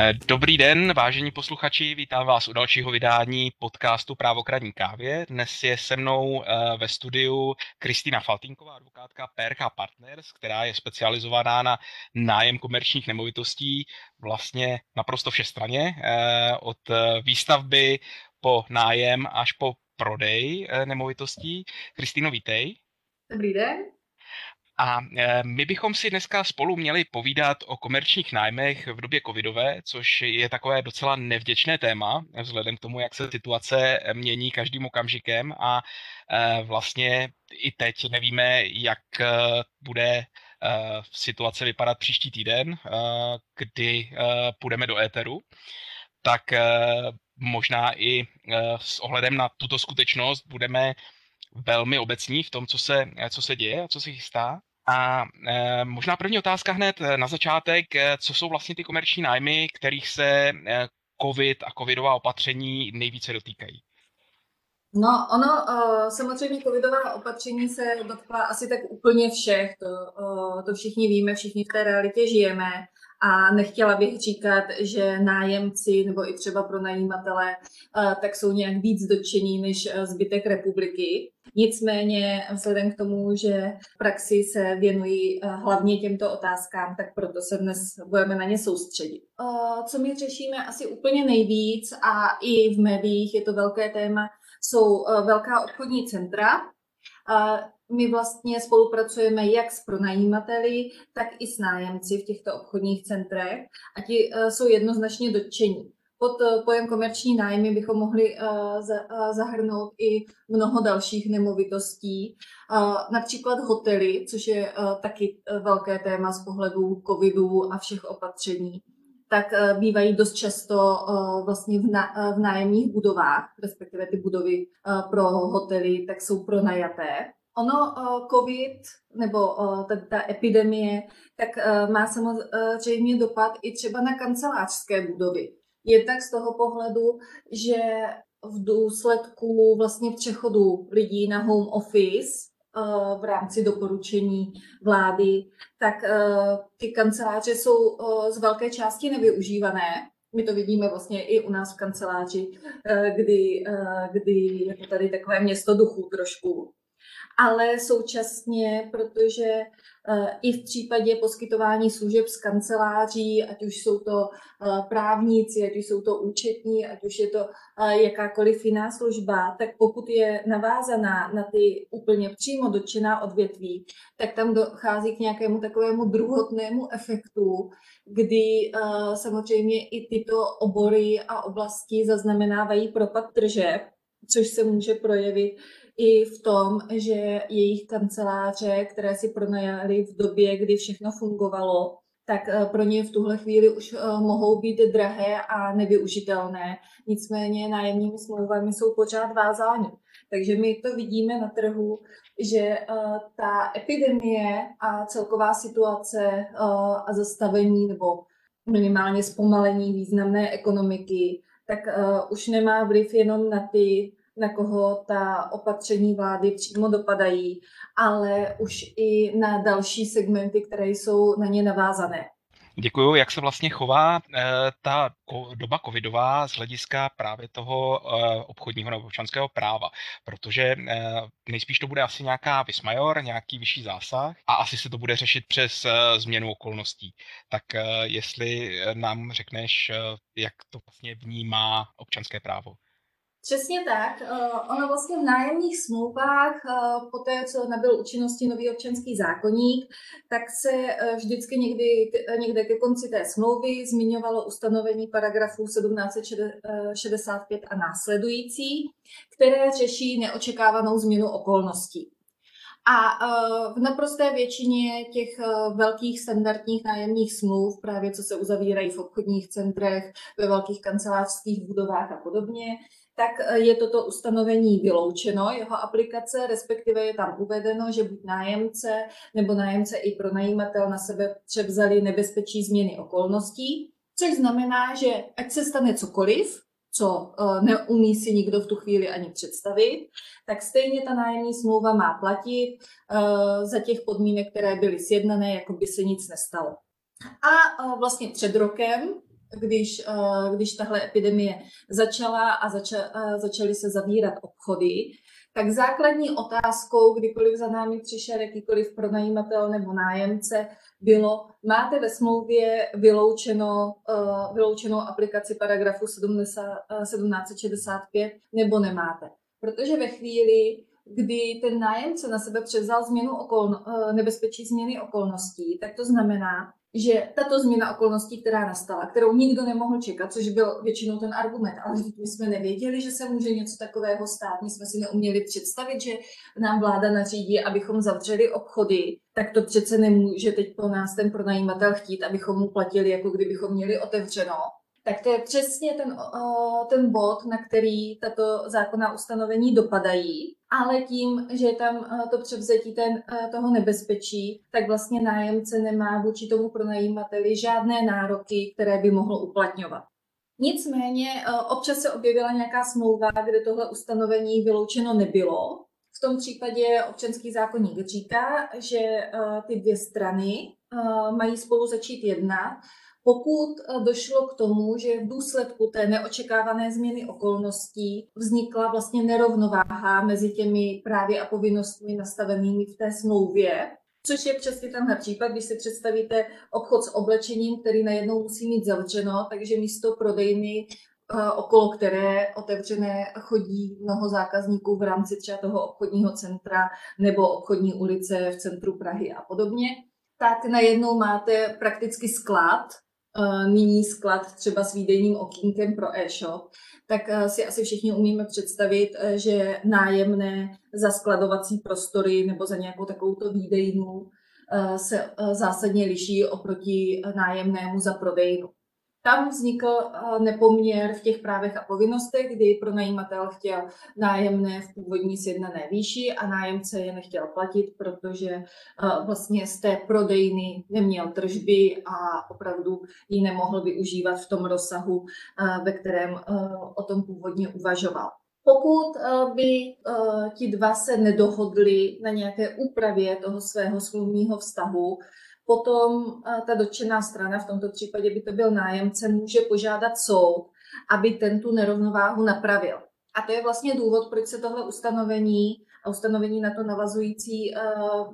Eh, dobrý den, vážení posluchači, vítám vás u dalšího vydání podcastu Právokradní kávě. Dnes je se mnou eh, ve studiu Kristýna Faltinková, advokátka PRK Partners, která je specializovaná na nájem komerčních nemovitostí vlastně naprosto všestraně, eh, od výstavby po nájem až po prodej nemovitostí. Kristýno, vítej. Dobrý den. A e, my bychom si dneska spolu měli povídat o komerčních nájmech v době covidové, což je takové docela nevděčné téma, vzhledem k tomu, jak se situace mění každým okamžikem a e, vlastně i teď nevíme, jak e, bude situace vypadat příští týden, kdy půjdeme do éteru, tak možná i s ohledem na tuto skutečnost budeme velmi obecní v tom, co se, co se děje a co se chystá. A e, možná první otázka hned e, na začátek, e, co jsou vlastně ty komerční nájmy, kterých se COVID a covidová opatření nejvíce dotýkají? No, ono, samozřejmě covidová opatření se dotkla asi tak úplně všech, to, to všichni víme, všichni v té realitě žijeme a nechtěla bych říkat, že nájemci nebo i třeba pro najímatele uh, tak jsou nějak víc dotčení než zbytek republiky. Nicméně vzhledem k tomu, že v praxi se věnují hlavně těmto otázkám, tak proto se dnes budeme na ně soustředit. Co my řešíme asi úplně nejvíc a i v médiích je to velké téma, jsou eh, velká obchodní centra. My vlastně spolupracujeme jak s pronajímateli, tak i s nájemci v těchto obchodních centrech a ti eh, jsou jednoznačně dotčení. Pod eh, pojem komerční nájmy bychom mohli zahrnout i mnoho dalších nemovitostí, například hotely, což je taky velké téma z pohledu covidu a všech opatření tak eh, bývají dost často eh, vlastně v, eh, v nájemních budovách, respektive ty budovy pro hotely, tak jsou pronajaté. Ono, COVID nebo ta, ta epidemie, tak má samozřejmě dopad i třeba na kancelářské budovy. Je tak z toho pohledu, že v důsledku vlastně přechodu lidí na home office v rámci doporučení vlády, tak eh, ty kanceláře jsou eh, z velké části nevyužívané. My to vidíme vlastně i u nás v kanceláři, eh, kdy, kdy je to tady takové město duchů trošku. Ale současně, protože Eh, i v případě poskytování služeb z kanceláří, ať už jsou to eh, právníci, ať už jsou to účetní, ať už je to eh, jakákoliv jiná služba, tak pokud je navázaná na ty úplně přímo dotčená odvětví, tak tam dochází k nějakému takovému druhotnému efektu, kdy samozřejmě i tyto obory a oblasti zaznamenávají propad tržeb, což se může projevit i v tom, že jejich kanceláře, které si pronajali v době, kdy všechno fungovalo, tak eh, pro ně v tuhle chvíli už eh, mohou být drahé a nevyužitelné. Nicméně nájemními smlouvami jsou pořád vázány. Takže my to vidíme na trhu, že eh, ta epidemie a celková situace a zastavení nebo minimálně zpomalení významné ekonomiky, tak už nemá vliv jenom na ty na koho ta opatření vlády přímo dopadají, ale už i na další segmenty, které jsou na ně navázané. Děkuju. Jak se vlastně chová eh, ta doba covidová z hlediska právě toho eh, obchodního nebo občanského práva? Protože eh, nejspíš to bude asi nějaká vysmajor, nějaký vyšší zásah a asi se to bude řešit přes změnu okolností. Tak jestli nám řekneš, jak to vlastně vnímá občanské právo? Přesně tak. Eh, ono vlastně v nájemních smlouvách, eh, po té, co nabyl účinnosti nový občanský zákonník, tak se eh, vždycky někdy, někde ke konci té smlouvy zmiňovalo ustanovení paragrafů 1765 a následující, které řeší neočekávanou změnu okolností. A v naprosté většině těch velkých standardních nájemních smluv, právě co se uzavírají v obchodních centrech, ve velkých kancelářských budovách a podobně, tak eh, je toto ustanovení vyloučeno, jeho aplikace, respektive je tam uvedeno, že buď nájemce nebo nájemce i pronajímatel na sebe převzali nebezpečí změny okolností, což znamená, že ať se stane cokoliv, co eh, neumí si nikdo v tu chvíli ani představit, tak stejně ta nájemní smlouva má platit eh, za těch podmínek, které byly sjednané, jako by se nic nestalo. A vlastně před rokem když, když tahle epidemie začala a zača, začaly se zavírat obchody, tak základní otázkou, kdykoliv za námi přišel jakýkoliv pronajímatel nebo nájemce, bylo, máte ve smlouvě vyloučeno, uh, vyloučenou aplikaci paragrafu 70, uh, 1765 nebo nemáte. Protože ve chvíli, kdy ten nájemce na sebe převzal změnu okolno, nebezpečí změny okolností, tak to znamená, že tato změna okolností, která nastala, kterou nikdo nemohl čekat, což byl většinou ten argument, ale my jsme nevěděli, že se může něco takového stát, my jsme si neuměli představit, že nám vláda nařídí, abychom zavřeli obchody, tak to přece nemůže teď po nás ten pronajímatel chtít, abychom mu platili, jako kdybychom měli otevřeno tak to je přesně ten, ten bod, na který tato zákonná ustanovení dopadají, ale tím, že je tam to převzetí ten, toho nebezpečí, tak vlastně nájemce nemá vůči tomu pronajímateli žádné nároky, které by mohl uplatňovat. Nicméně občas se objevila nějaká smlouva, kde tohle ustanovení vyloučeno nebylo. V tom případě občanský zákonník říká, že ty dvě strany mají spolu začít jednat pokud eh, došlo k tomu, že v důsledku té neočekávané změny okolností vznikla vlastně nerovnováha mezi těmi právy a povinnostmi nastavenými v té smlouvě, což je přesně tenhle případ, když si představíte obchod s oblečením, který najednou musí mít zavřeno, takže místo prodejny eh, okolo které otevřené chodí mnoho zákazníků v rámci třeba toho obchodního centra nebo obchodní ulice v centru Prahy a podobně, tak najednou máte prakticky sklad, nyní sklad třeba s výdejním okýnkem pro e-shop, tak eh, si asi všichni umíme představit, eh, že nájemné za skladovací prostory nebo za nějakou takovouto výdejnu eh, se zásadně liší oproti nájemnému za prodejnu. Tam vznikl eh, nepoměr v těch právech a povinnostech, kdy pronajímatel chtěl nájemné v původní sjednané výši a nájemce je nechtěl platit, protože eh, vlastně z té prodejny neměl tržby a opravdu ji nemohl využívat v tom rozsahu, eh, ve kterém o tom původně uvažoval. Pokud by ti dva se nedohodli na nějaké úpravě toho svého smluvního vztahu, potom eh, ta dotčená strana, v tomto případě by to byl nájemce, může požádat soud, aby ten tu nerovnováhu napravil. A to je vlastně důvod, proč se tohle ustanovení a ustanovení na to navazující eh,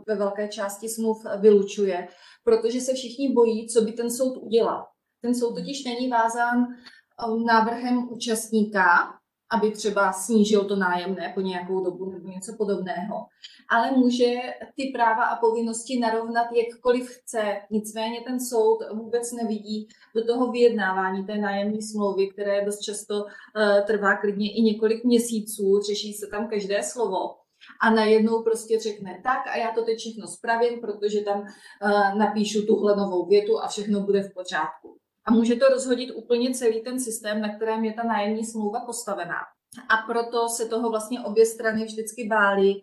ve velké části smluv vylučuje, protože se všichni bojí, co by ten soud udělal. Ten soud totiž není vázán eh, návrhem účastníka, aby třeba snížil to nájemné po nějakou dobu nebo něco podobného. Ale může ty práva a povinnosti narovnat jakkoliv chce. Nicméně ten soud vůbec nevidí do toho vyjednávání té nájemní smlouvy, které dost často uh, trvá klidně i několik měsíců, řeší se tam každé slovo. A najednou prostě řekne tak a já to teď všechno spravím, protože tam uh, napíšu tuhle novou větu a všechno bude v pořádku a může to rozhodit úplně celý ten systém, na kterém je ta nájemní smlouva postavená. A proto se toho vlastně obě strany vždycky bály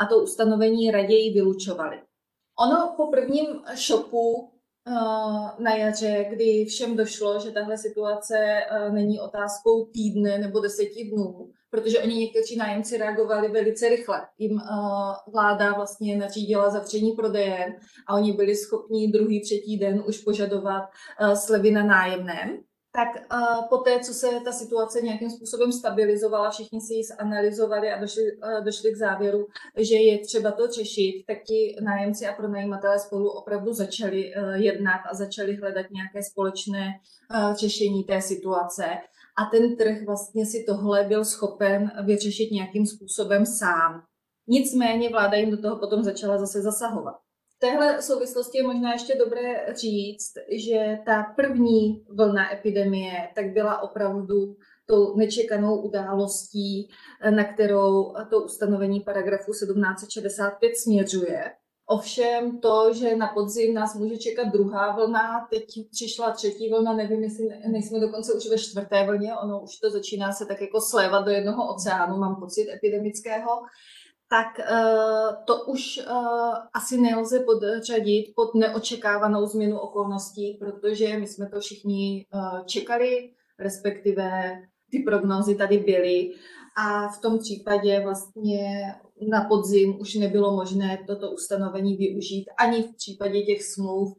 a to ustanovení raději vylučovaly. Ono po prvním šoku Eh, na jaře, kdy všem došlo, že tahle situace eh, není otázkou týdne nebo deseti dnů, protože oni někteří nájemci reagovali velice rychle. Jim eh, vláda vlastně nařídila zavření prodeje a oni byli schopni druhý, třetí den už požadovat slevy na nájemném tak uh, po té, co se ta situace nějakým způsobem stabilizovala, všichni si ji zanalizovali a došli, uh, došli k závěru, že je třeba to řešit, tak ti nájemci a pronajímatelé spolu opravdu začali uh, jednat a začali hledat nějaké společné uh, řešení té situace. A ten trh vlastně si tohle byl schopen vyřešit nějakým způsobem sám. Nicméně vláda jim do toho potom začala zase zasahovat téhle souvislosti je možná ještě dobré říct, že ta první vlna epidemie tak byla opravdu tou nečekanou událostí, na kterou to ustanovení paragrafu 1765 směřuje. Ovšem to, že na podzim nás může čekat druhá vlna, teď přišla třetí vlna, nevím, jestli nejsme dokonce už ve čtvrté vlně, ono už to začíná se tak jako slévat do jednoho oceánu, mám pocit epidemického, tak uh, to už uh, asi nelze podřadit pod neočekávanou změnu okolností, protože my jsme to všichni uh, čekali, respektive ty prognózy tady byly. A v tom případě vlastně na podzim už nebylo možné toto ustanovení využít ani v případě těch smluv,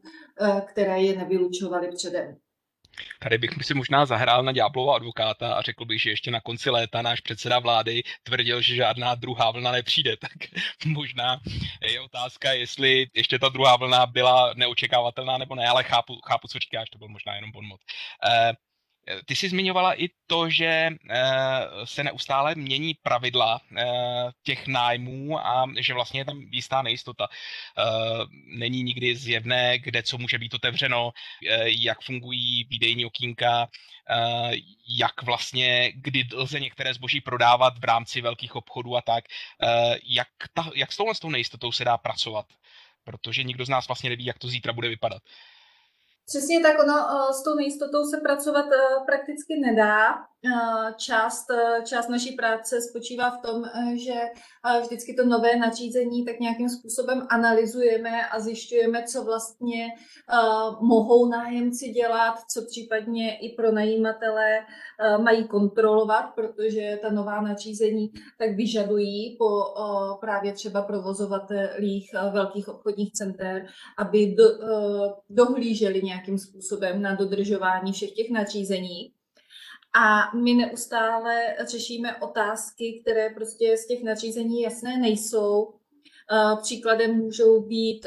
které je nevylučovaly předem. Tady bych si možná zahrál na ďáblova advokáta a řekl bych, že ještě na konci léta náš předseda vlády tvrdil, že žádná druhá vlna nepřijde, tak možná je otázka, jestli ještě ta druhá vlna byla neočekávatelná nebo ne, ale chápu, chápu co říkáš, to byl možná jenom bonmot. Eh, Eh, ty jsi zmiňovala i to, že eh, se neustále mění pravidla eh, těch nájmů a že vlastně je tam jistá nejistota. Není nikdy zjevné, kde co může být otevřeno, jak fungují výdejní okýnka, jak vlastně, kdy lze některé zboží prodávat v rámci velkých obchodů a tak. Jak, ta, jak s touhle s tou nejistotou se dá pracovat? Protože nikdo z nás vlastně neví, jak to zítra bude vypadat. Přesně tak, ono s tou nejistotou se pracovat prakticky nedá. Část, část naší práce spočívá v tom, že vždycky to nové nařízení tak nějakým způsobem analyzujeme a zjišťujeme, co vlastně mohou nájemci dělat, co případně i pro najímatele mají kontrolovat, protože ta nová nařízení tak vyžadují po právě třeba provozovatelích velkých obchodních center, aby do, dohlíželi nějakým způsobem na dodržování všech těch nařízení. A my neustále řešíme otázky, které prostě z těch nařízení jasné nejsou. Příkladem můžou být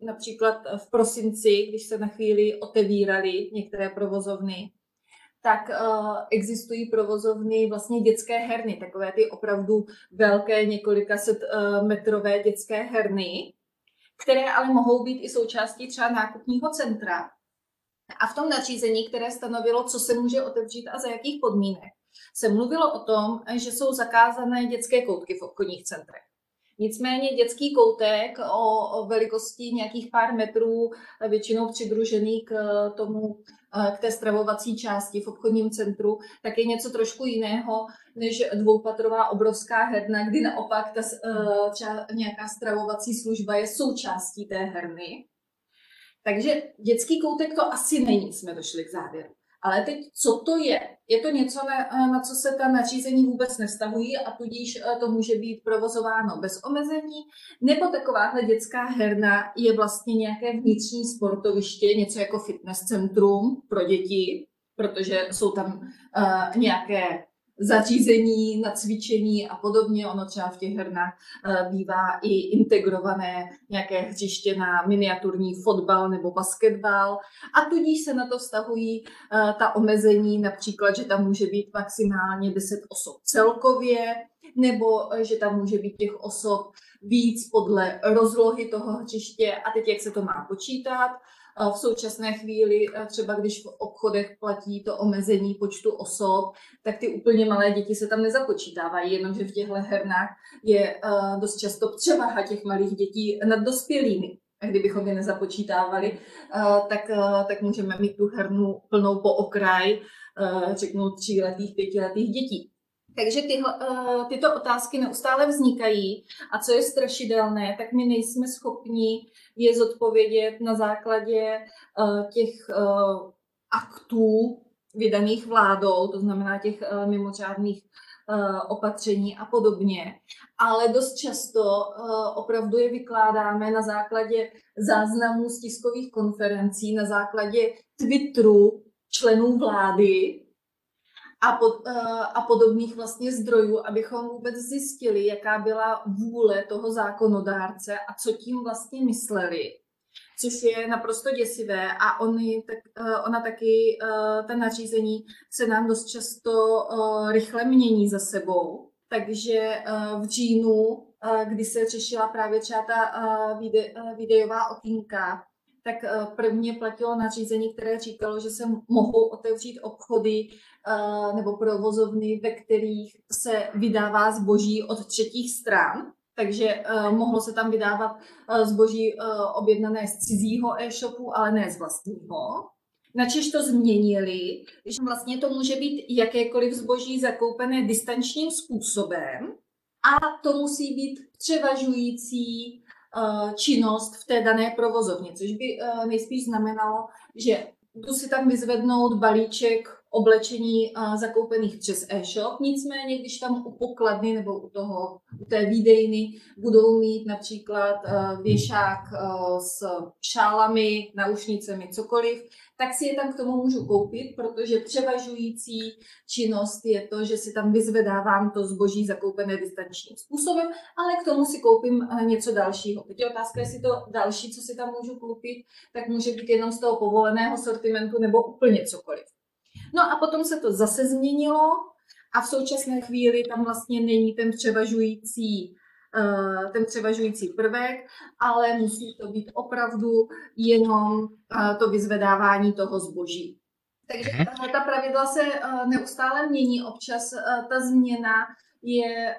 například v prosinci, když se na chvíli otevíraly některé provozovny, tak existují provozovny vlastně dětské herny, takové ty opravdu velké několika set metrové dětské herny, které ale mohou být i součástí třeba nákupního centra. A v tom nařízení, které stanovilo, co se může otevřít a za jakých podmínek, se mluvilo o tom, že jsou zakázané dětské koutky v obchodních centrech. Nicméně dětský koutek o, o velikosti nějakých pár metrů, většinou přidružený k tomu, k té stravovací části v obchodním centru, tak je něco trošku jiného než dvoupatrová obrovská herna, kdy naopak ta, třeba nějaká stravovací služba je součástí té herny. Takže dětský koutek to asi není, jsme došli k závěru. Ale teď, co to je? Je to něco, na, na co se ta nařízení vůbec nevztahují a tudíž eh, to může být provozováno bez omezení, nebo takováhle dětská herna je vlastně nějaké vnitřní sportoviště, něco jako fitness centrum pro děti, protože jsou tam uh, nějaké zařízení na cvičení a podobně. Ono třeba v těch hernách eh, bývá i integrované nějaké hřiště na miniaturní fotbal nebo basketbal. A tudíž se na to vztahují eh, ta omezení, například, že tam může být maximálně 10 osob celkově, nebo eh, že tam může být těch osob víc podle rozlohy toho hřiště. A teď jak se to má počítat v současné chvíli, eh, třeba když v obchodech platí to omezení počtu osob, tak ty úplně malé děti se tam nezapočítávají, jenomže v těchto hernách je eh, dost často převaha těch malých dětí nad dospělými. A kdybychom je nezapočítávali, eh, tak, tak můžeme mít tu hernu plnou po okraj, řeknu, tříletých, pětiletých dětí. Takže tyhle, tyto otázky neustále vznikají a co je strašidelné, tak my nejsme schopni je zodpovědět na základě eh, těch eh, aktů vydaných vládou, to znamená těch eh, mimořádných opatření a podobně. Ale dost často opravdu je vykládáme na základě záznamů z tiskových konferencí, na základě Twitteru členů vlády, a, pod, eh, a podobných vlastně zdrojů, abychom vůbec zjistili, jaká byla vůle toho zákonodárce a co tím vlastně mysleli. Což je naprosto děsivé a oni, tak, eh, ona taky, eh, ta nařízení se nám dost často rychle mění za sebou. Takže v říjnu, kdy se řešila právě třeba ta videová okýnka, tak eh, prvně platilo nařízení, které říkalo, že se mohou otevřít obchody eh, nebo provozovny, ve kterých se vydává zboží od třetích stran. Takže uh, mohlo se tam vydávat zboží objednané z cizího e-shopu, ale ne z vlastního. Načež to změnili, že vlastně to může být jakékoliv zboží zakoupené distančním způsobem a to musí být převažující Eh, činnost v té dané provozovně, což by eh, nejspíš znamenalo, že jdu si tam vyzvednout balíček oblečení zakoupených přes e-shop. Nicméně, když tam u pokladny nebo u, toho, u té výdejny budou mít například věšák s šálami, naušnicemi, cokoliv, tak si je tam k tomu můžu koupit, protože převažující činnost je to, že si tam vyzvedávám to zboží zakoupené distančním způsobem, ale k tomu si koupím něco dalšího. Teď je otázka, jestli to další, co si tam můžu koupit, tak může být jenom z toho povoleného sortimentu nebo úplně cokoliv. No a potom se to zase změnilo a v současné chvíli tam vlastně není ten převažující eh, ten převažující prvek, ale musí to být opravdu jenom eh, to vyzvedávání toho zboží. Takže mhm. ta pravidla se eh, neustále mění. Občas ta změna je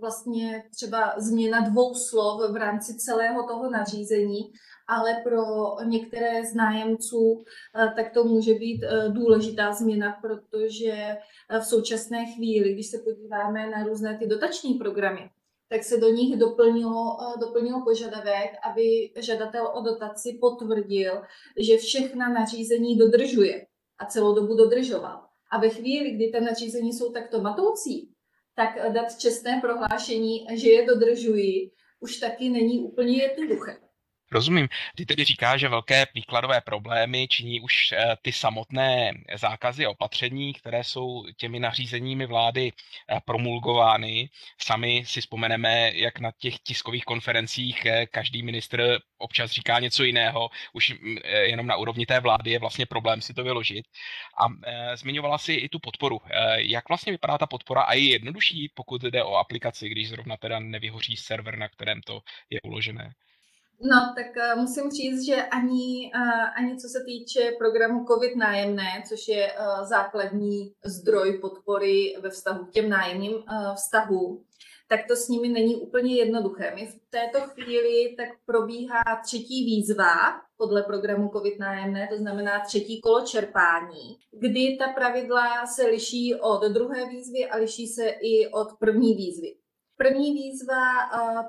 vlastně třeba změna dvou slov v rámci celého toho nařízení ale pro některé z nájemců eh, tak to může být eh, důležitá změna, protože eh, v současné chvíli, když se podíváme na různé ty dotační programy, tak se do nich doplnilo, doplnilo požadavek, aby žadatel o dotaci potvrdil, že všechna nařízení dodržuje a celou dobu dodržoval. A ve chvíli, kdy ta nařízení jsou takto matoucí, tak dát čestné prohlášení, že je dodržují, už taky není úplně jednoduché. Rozumím. Ty tedy říká, že velké výkladové problémy činí už eh, ty samotné zákazy a opatření, které jsou těmi nařízeními vlády eh, promulgovány. Sami si vzpomeneme, jak na těch tiskových konferencích eh, každý ministr občas říká něco jiného, už mm, jenom na úrovni té vlády je vlastně problém si to vyložit. A zmiňovala si i tu podporu. Jak vlastně vypadá ta podpora a je jednodušší, pokud jde o aplikaci, když zrovna teda nevyhoří server, na kterém to je uložené? No, tak uh, musím říct, že ani, uh, ani co se týče programu COVID nájemné, což je uh, základní zdroj podpory ve vztahu k těm nájemným uh, vztahům, tak to s nimi není úplně jednoduché. My v této chvíli tak probíhá třetí výzva podle programu COVID nájemné, to znamená třetí kolo čerpání, kdy ta pravidla se liší od druhé výzvy a liší se i od první výzvy. První výzva,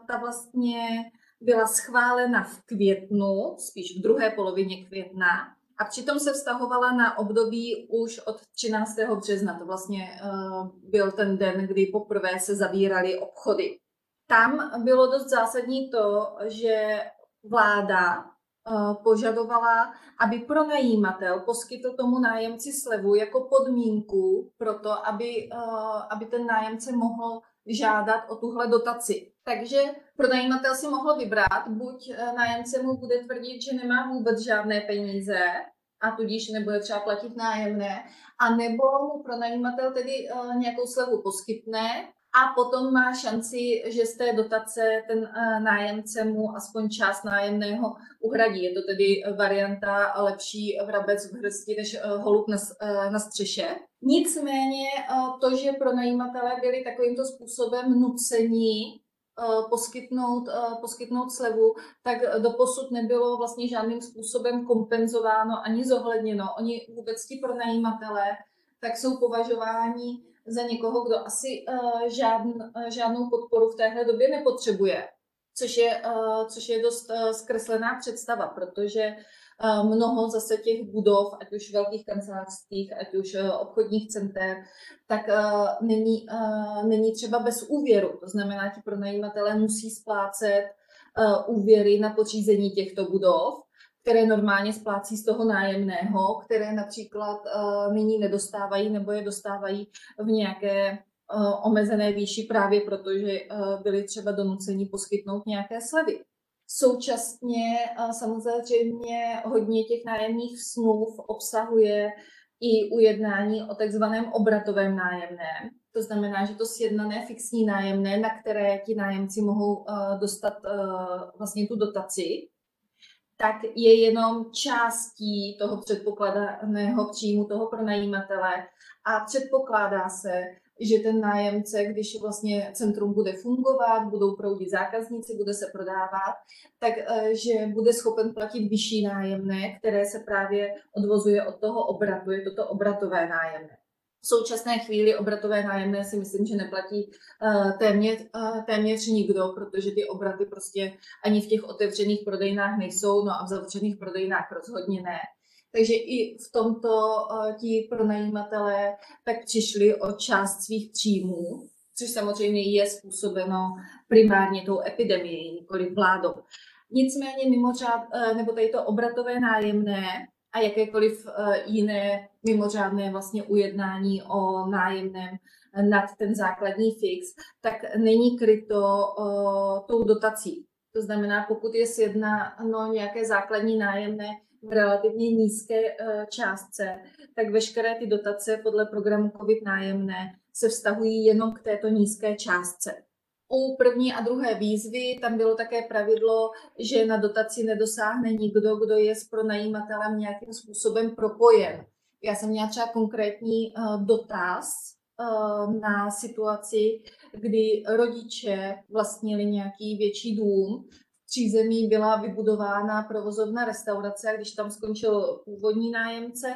ta vlastně byla schválena v květnu, spíš v druhé polovině května, a přitom se vztahovala na období už od 13. března. To vlastně uh, byl ten den, kdy poprvé se zavíraly obchody. Tam bylo dost zásadní to, že vláda požadovala, aby pronajímatel poskytl tomu nájemci slevu jako podmínku pro to, aby, uh, aby ten nájemce mohl žádat o tuhle dotaci. Takže pronajímatel si mohl vybrat, buď eh, nájemce mu bude tvrdit, že nemá vůbec žádné peníze a tudíž nebude třeba platit nájemné, a nebo mu pronajímatel tedy nějakou slevu poskytne a potom má šanci, že z té dotace ten uh, nájemce mu aspoň část nájemného uhradí. Je to tedy varianta lepší vrabec v hrsti než uh, holub na, na střeše. Nicméně to, že pronajímatelé byli takovýmto způsobem nuceni Eh, poskytnout, eh, poskytnout slevu, tak doposud nebylo vlastně žádným způsobem kompenzováno ani zohledněno. Oni vůbec ti pronajímatelé tak jsou považováni za někoho, kdo asi eh, žádn, žádnou podporu v téhle době nepotřebuje, což je, což je dost zkreslená představa, protože mnoho zase těch budov, ať už velkých kancelářských, ať už obchodních center, tak není, není třeba bez úvěru. To znamená, že pronajímatelé musí splácet úvěry na pořízení těchto budov, které normálně splácí z toho nájemného, které například nyní nedostávají nebo je dostávají v nějaké omezené výši právě protože byli třeba donuceni poskytnout nějaké slevy. Současně samozřejmě hodně těch nájemních smluv obsahuje i ujednání o takzvaném obratovém nájemném. To znamená, že to sjednané fixní nájemné, na které ti nájemci mohou dostat vlastně tu dotaci, tak je jenom částí toho předpokládaného příjmu toho pronajímatele a předpokládá se, že ten nájemce, když vlastně centrum bude fungovat, budou proudit zákazníci, bude se prodávat, tak eh, že bude schopen platit vyšší nájemné, které se právě odvozuje od toho obratu, je toto obratové nájemné. V současné chvíli obratové nájemné si myslím, že neplatí uh, téměř, uh, téměř nikdo, protože ty obraty prostě ani v těch otevřených prodejnách nejsou, no a v zavřených prodejnách rozhodně ne. Takže i v tomto ti pronajímatelé tak přišli o část svých příjmů, což samozřejmě je způsobeno primárně tou epidemií, nikoli vládou. Nicméně mimořád, nebo tady to obratové nájemné a jakékoliv jiné mimořádné vlastně ujednání o nájemném nad ten základní fix, tak není kryto uh, tou dotací. To znamená, pokud je sjednáno nějaké základní nájemné v relativně nízké uh, částce, tak veškeré ty dotace podle programu COVID nájemné se vztahují jenom k této nízké částce. U první a druhé výzvy tam bylo také pravidlo, že na dotaci nedosáhne nikdo, kdo je s pronajímatelem nějakým způsobem propojen. Já jsem měla třeba konkrétní uh, dotaz Eh, na situaci, kdy rodiče vlastnili nějaký větší dům, v přízemí byla vybudována provozovna restaurace a když tam skončil původní nájemce,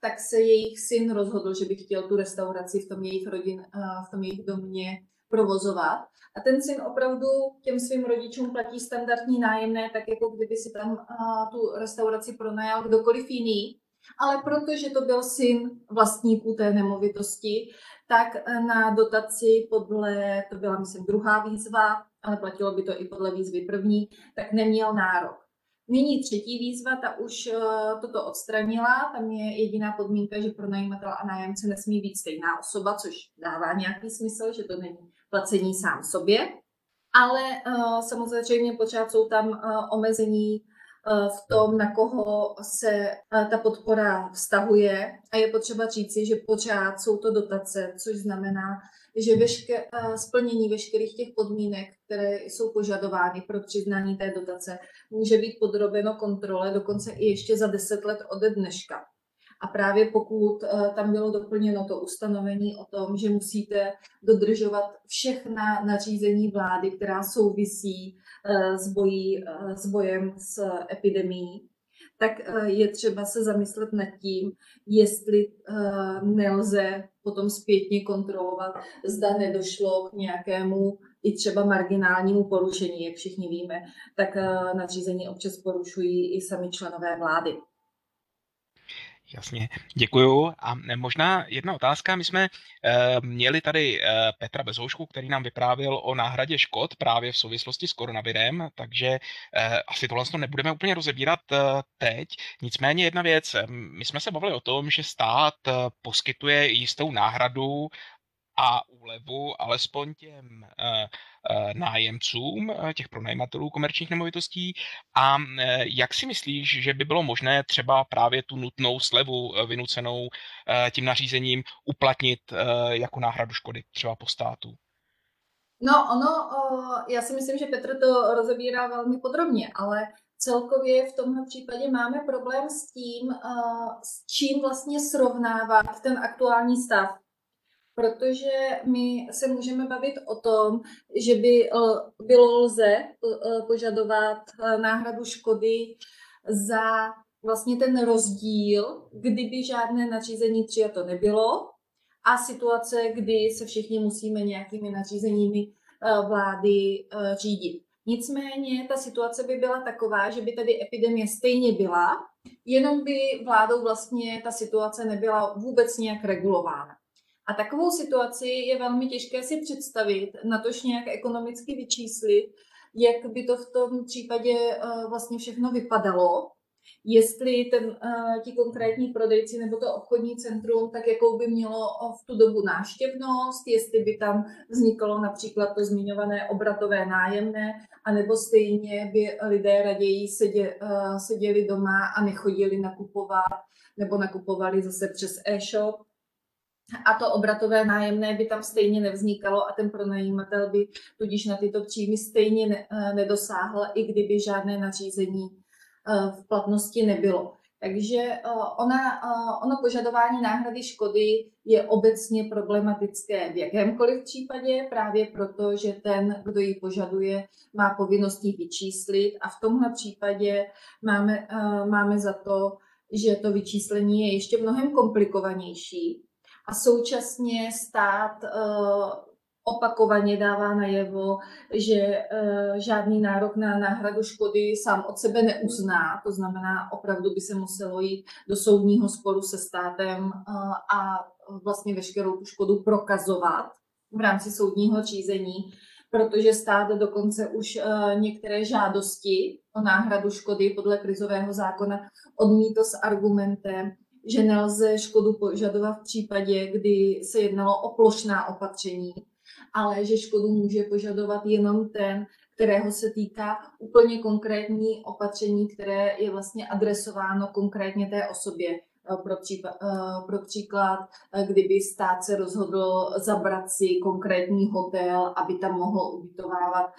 tak se jejich syn rozhodl, že by chtěl tu restauraci v tom jejich, rodin, eh, v tom jejich domě provozovat. A ten syn opravdu těm svým rodičům platí standardní nájemné, tak jako kdyby si tam eh, tu restauraci pronajal kdokoliv jiný. Ale protože to byl syn vlastníků té nemovitosti, tak eh, na dotaci podle, to byla myslím druhá výzva, ale platilo by to i podle výzvy první, tak neměl nárok. Nyní třetí výzva, ta už uh, toto odstranila, tam je jediná podmínka, že pronajímatel a nájemce nesmí být stejná osoba, což dává nějaký smysl, že to není placení sám sobě. Ale uh, samozřejmě pořád jsou tam uh, omezení Eh, v tom, na koho se eh, ta podpora vztahuje. A je potřeba říci, že pořád jsou to dotace, což znamená, že veške, eh, splnění veškerých těch podmínek, které jsou požadovány pro přiznání té dotace, může být podrobeno kontrole dokonce i ještě za deset let ode dneška. A právě pokud tam bylo doplněno to ustanovení o tom, že musíte dodržovat všechna nařízení vlády, která souvisí Eh, s, bojí, eh, s bojem s epidemií, tak eh, je třeba se zamyslet nad tím, jestli nelze potom zpětně kontrolovat, zda nedošlo k nějakému i třeba marginálnímu porušení, jak všichni víme, tak nadřízení občas porušují i sami členové vlády. Jasně, děkuju. A možná jedna otázka. My jsme uh, měli tady uh, Petra Bezoušku, který nám vyprávěl o náhradě škod právě v souvislosti s koronavirem, takže asi tohle nebudeme úplně rozebírat teď. Nicméně jedna věc, my jsme se bavili o tom, že stát poskytuje jistou náhradu a úlevu alespoň těm uh, nájemcům, těch pronajímatelů komerčních nemovitostí. A jak si myslíš, že by bylo možné třeba právě tu nutnou slevu vynucenou tím nařízením uplatnit jako náhradu škody třeba po státu? No, ono, já si myslím, že Petr to rozebírá velmi podrobně, ale celkově v tomhle případě máme problém s tím, s čím vlastně srovnávat ten aktuální stav protože my se můžeme bavit o tom, že by eh, bylo lze eh, požadovat eh, náhradu škody za vlastně ten rozdíl, kdyby žádné nařízení přijato nebylo a situace, kdy se všichni musíme nějakými nařízeními vlády řídit. Nicméně ta situace by byla taková, že by tady epidemie stejně byla, jenom by vládou vlastně ta situace nebyla vůbec nějak regulována. A takovou situaci je velmi těžké si představit, na tož nějak ekonomicky vyčíslit, jak by to v tom případě uh, vlastně všechno vypadalo, jestli ten, uh, ti konkrétní prodejci nebo to obchodní centrum, tak jakou by mělo v tu dobu náštěvnost, jestli by tam vznikalo například to zmiňované obratové nájemné, anebo stejně by lidé raději sedě, seděli doma a nechodili nakupovat, nebo nakupovali zase přes e-shop a to obratové nájemné by tam stejně nevznikalo a ten pronajímatel by tudíž na tyto příjmy stejně ne, eh, nedosáhl, i kdyby žádné nařízení eh, v platnosti nebylo. Takže eh, ona, ono požadování náhrady škody je obecně problematické v jakémkoliv případě, právě proto, že ten, kdo ji požaduje, má povinnost ji vyčíslit a v tomhle případě máme, máme za to, že to vyčíslení je ještě mnohem komplikovanější, a současně stát uh, opakovaně dává najevo, že žádný nárok na náhradu škody sám od sebe neuzná. To znamená, opravdu by se muselo jít do soudního sporu se státem a vlastně veškerou tu škodu prokazovat v rámci soudního řízení protože stát dokonce už eh, některé žádosti o náhradu škody podle krizového zákona odmítl s argumentem, že nelze škodu požadovat v případě, kdy se jednalo o plošná opatření, ale že škodu může požadovat jenom ten, kterého se týká úplně konkrétní opatření, které je vlastně adresováno konkrétně té osobě. Eh, pro, případ, eh, pro příklad, eh, kdyby stát se rozhodl zabrat si konkrétní hotel, aby tam mohl ubytovávat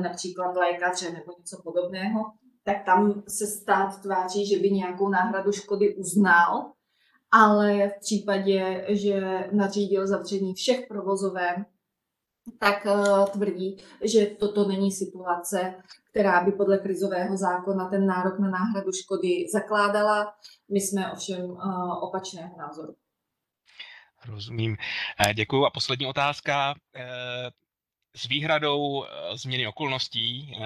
například lékaře nebo něco podobného, tak tam se stát tváří, že by nějakou náhradu škody uznal, ale v případě, že nařídil zavření všech provozoven, tak tvrdí, že toto není situace, která by podle krizového zákona ten nárok na náhradu škody zakládala. My jsme ovšem uh, opačného názoru. Rozumím. Eh, Děkuji. A poslední otázka. Eh, s výhradou změny okolností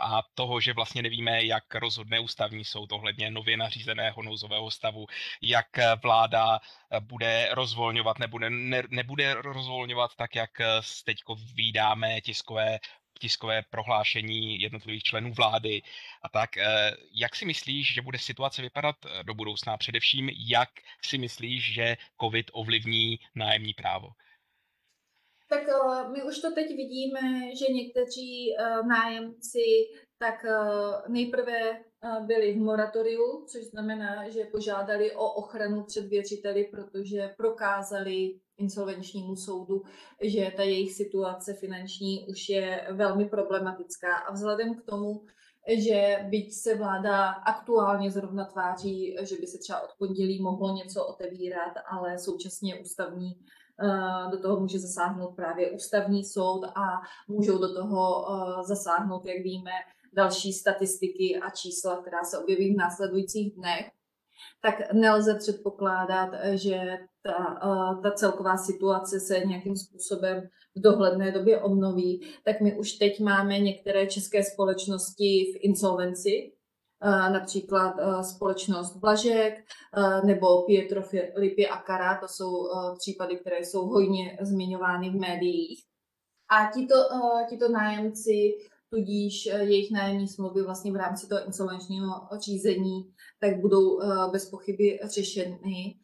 a toho, že vlastně nevíme, jak rozhodne ústavní soud ohledně nově nařízeného nouzového stavu, jak vláda bude rozvolňovat, nebude, ne, nebude rozvolňovat tak, jak teď vydáme tiskové tiskové prohlášení jednotlivých členů vlády a tak. Eh, jak si myslíš, že bude situace vypadat eh, do budoucna? Především, jak si myslíš, že COVID ovlivní nájemní právo? Tak eh, my už to teď vidíme, že někteří nájemci tak nejprve byli v moratoriu, což znamená, že požádali o ochranu před věřiteli, protože prokázali insolvenčnímu soudu, že ta jejich situace finanční už je velmi problematická. A vzhledem k tomu, že byť se vláda aktuálně zrovna tváří, že by se třeba od pondělí mohlo něco otevírat, ale současně ústavní eh, do toho může zasáhnout právě ústavní soud a můžou do toho eh, zasáhnout, jak víme, další statistiky a čísla, která se objeví v následujících dnech tak nelze předpokládat, že ta, ta celková situace se nějakým způsobem v dohledné době obnoví. Tak my už teď máme některé české společnosti v insolvenci, například společnost Blažek nebo Pietro Filippi a Kara, to jsou případy, které jsou hojně zmiňovány v médiích. A tito, tito nájemci tudíž eh, jejich nájemní smlouvy vlastně v rámci toho insolvenčního řízení tak budou eh, bez pochyby řešeny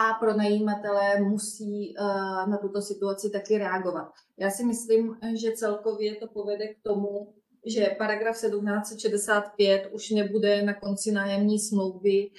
a pronajímatelé musí eh, na tuto situaci taky reagovat. Já si myslím, že celkově to povede k tomu, že paragraf 1765 už nebude na konci nájemní smlouvy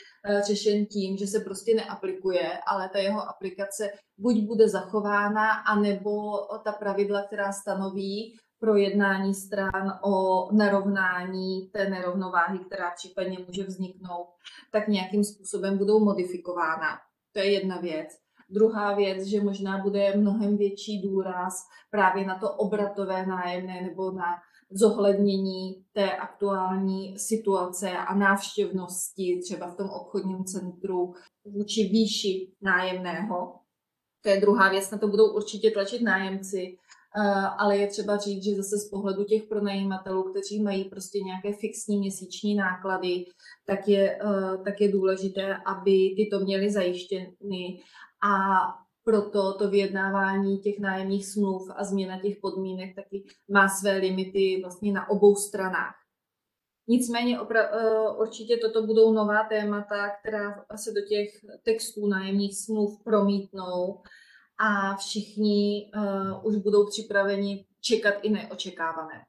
řešen tím, že se prostě neaplikuje, ale ta jeho aplikace buď bude zachována, anebo ta pravidla, která stanoví, pro jednání stran o narovnání té nerovnováhy, která případně může vzniknout, tak nějakým způsobem budou modifikována. To je jedna věc. Druhá věc, že možná bude mnohem větší důraz právě na to obratové nájemné nebo na zohlednění té aktuální situace a návštěvnosti třeba v tom obchodním centru vůči výši nájemného. To je druhá věc, na to budou určitě tlačit nájemci, Eh, ale je třeba říct, že zase z pohledu těch pronajímatelů, kteří mají prostě nějaké fixní měsíční náklady, tak je, eh, tak je důležité, aby tyto měly zajištěny a proto to vyjednávání těch nájemních smluv a změna těch podmínek taky má své limity vlastně na obou stranách. Nicméně opra- eh, určitě toto budou nová témata, která se do těch textů nájemních smluv promítnou a všichni uh, už budou připraveni čekat i neočekávané.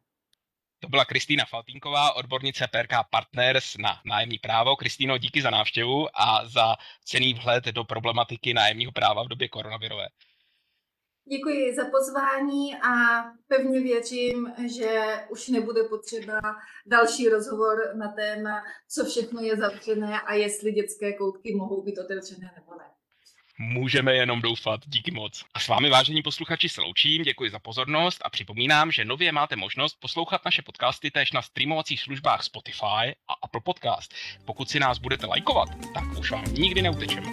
To byla Kristýna Faltínková, odbornice PRK Partners na nájemní právo. Kristýno, díky za návštěvu a za cený vhled do problematiky nájemního práva v době koronavirové. Děkuji za pozvání a pevně věřím, že už nebude potřeba další rozhovor na téma, co všechno je zavřené a jestli dětské koutky mohou být otevřené nebo ne. Můžeme jenom doufat. Díky moc. A s vámi, vážení posluchači, se loučím, děkuji za pozornost a připomínám, že nově máte možnost poslouchat naše podcasty též na streamovacích službách Spotify a Apple Podcast. Pokud si nás budete lajkovat, tak už vám nikdy neutečeme.